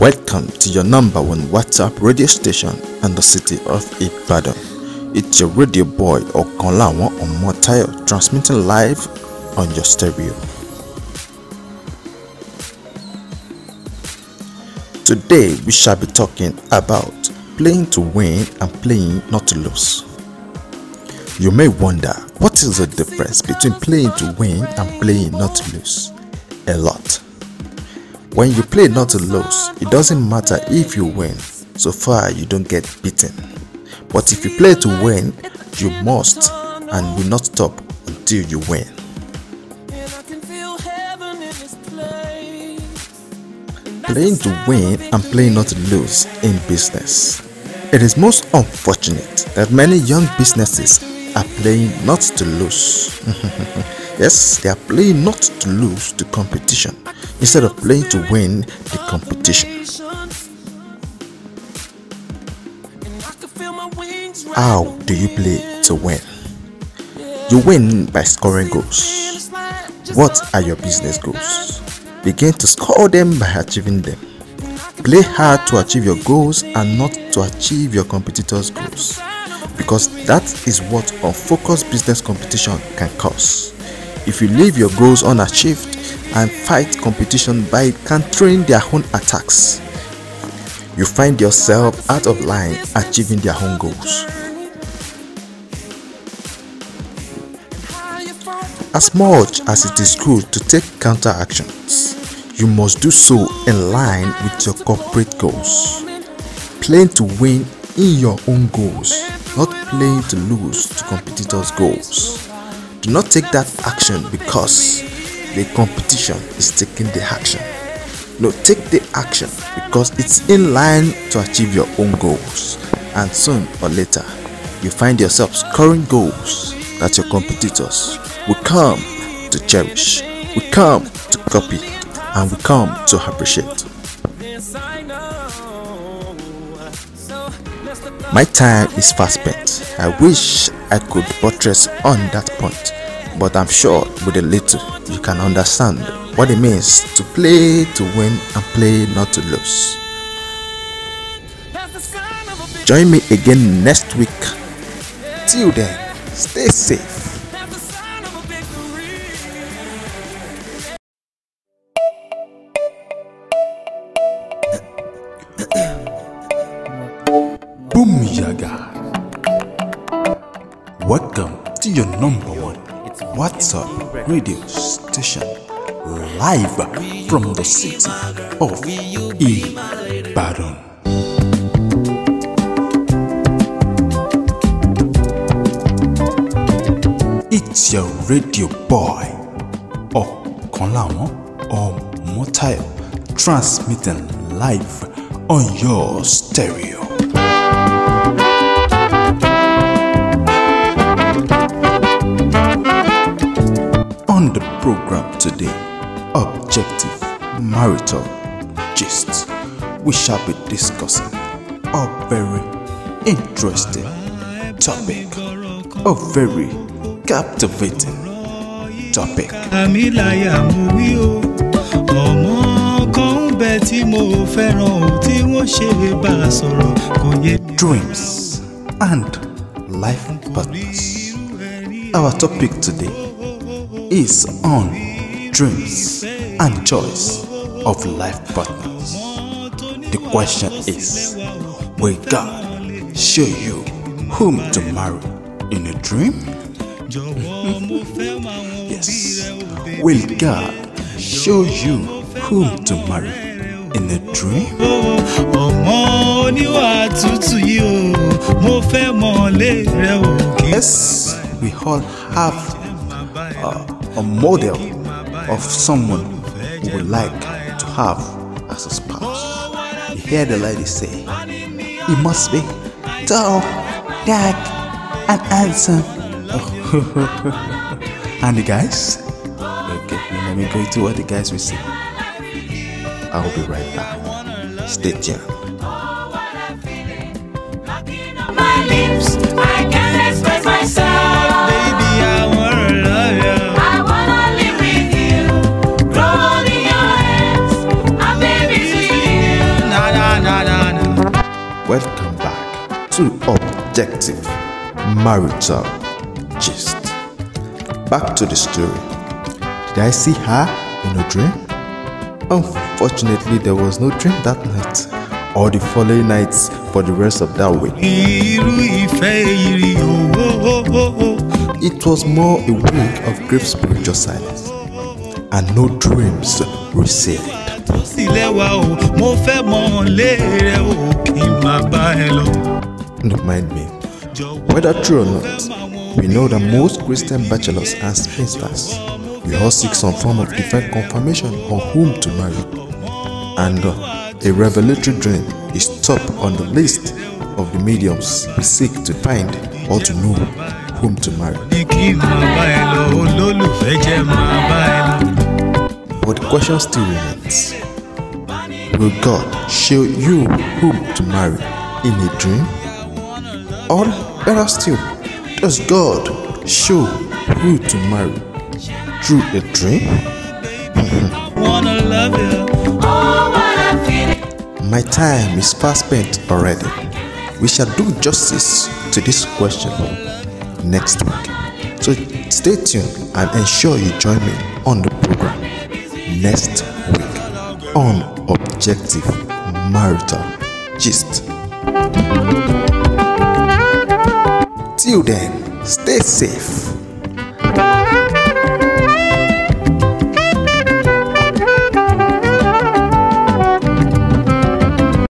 Welcome to your number one WhatsApp radio station in the city of Ibadan. It's your radio boy Okanlawan Omotayo transmitting live on your stereo. Today we shall be talking about playing to win and playing not to lose. You may wonder what is the difference between playing to win and playing not to lose? A lot. When you play not to lose, it doesn't matter if you win, so far you don't get beaten. But if you play to win, you must and will not stop until you win. Playing to win and playing not to lose in business. It is most unfortunate that many young businesses are playing not to lose. yes, they are playing not to lose to competition instead of playing to win the competition. How do you play to win? You win by scoring goals. What are your business goals? Begin to score them by achieving them. Play hard to achieve your goals and not to achieve your competitors' goals because that is what unfocused business competition can cause. If you leave your goals unachieved and fight competition by countering their own attacks, you find yourself out of line achieving their own goals. As much as it is good to take counter actions, you must do so in line with your corporate goals. Playing to win in your own goals, not playing to lose to competitors' goals. Do not take that action because the competition is taking the action. No, take the action because it's in line to achieve your own goals. And soon or later, you find yourself scoring goals that your competitors will come to cherish, will come to copy, and will come to appreciate. My time is fast spent. I wish I could buttress on that point, but I'm sure with a little you can understand what it means to play to win and play not to lose. Join me again next week. Till then, stay safe. Welcome to your number one WhatsApp radio station live from the city of Ibadan. It's your radio boy, Okanlawan Omotayo, transmitting live on your stereo. On the program today, Objective Marital Gist, we shall be discussing a very interesting topic, a very captivating topic. àmì láyà mo wí o ọmọ kan ń bẹ tí mo fẹ́ràn o tí wọ́n ṣe bá a sọ̀rọ̀ kò yé mi. dreams and life partners. Our topic today is on dreams and choice of life partners. The question is Will God show you whom to marry in a dream? jọ̀wọ́ mo fẹ́ máa wọn òbí Yes. Will God show you whom to marry in a dream? ọmọ oníwà tútù yìí o mo fẹ́ mọ̀lé rẹ o kì í Yes, we all have a model of someone we would like to have as a spouse. You hear the lady say, He must be tall, dark, and handsome. and the guys? Okay, let me go to what the guys will say. I'll be right back. Stay tuned. Objective marital gist. Back to the story. Did I see her in a dream? Unfortunately, there was no dream that night or the following nights for the rest of that week. It was more a week of great spiritual silence and no dreams received. sì lẹ́wà o mo fẹ́ mọ lé rẹ o kí n máa bá ẹ lọ. Don't mind me. Whether true or not, we know that most Christian bachelors and spinsters we all seek some form of divine confirmation on whom to marry, and uh, a revelatory dream is top on the list of the mediums we seek to find or to know whom to marry. But the question still remains Will God show you whom to marry in a dream? Or better still, does God show who to marry through a dream? wanna love you. Oh, a feeling. My time is fast spent already. We shall do justice to this question next week. So stay tuned and ensure you join me on the program next week on Objective Marital Gist. Till then, stay safe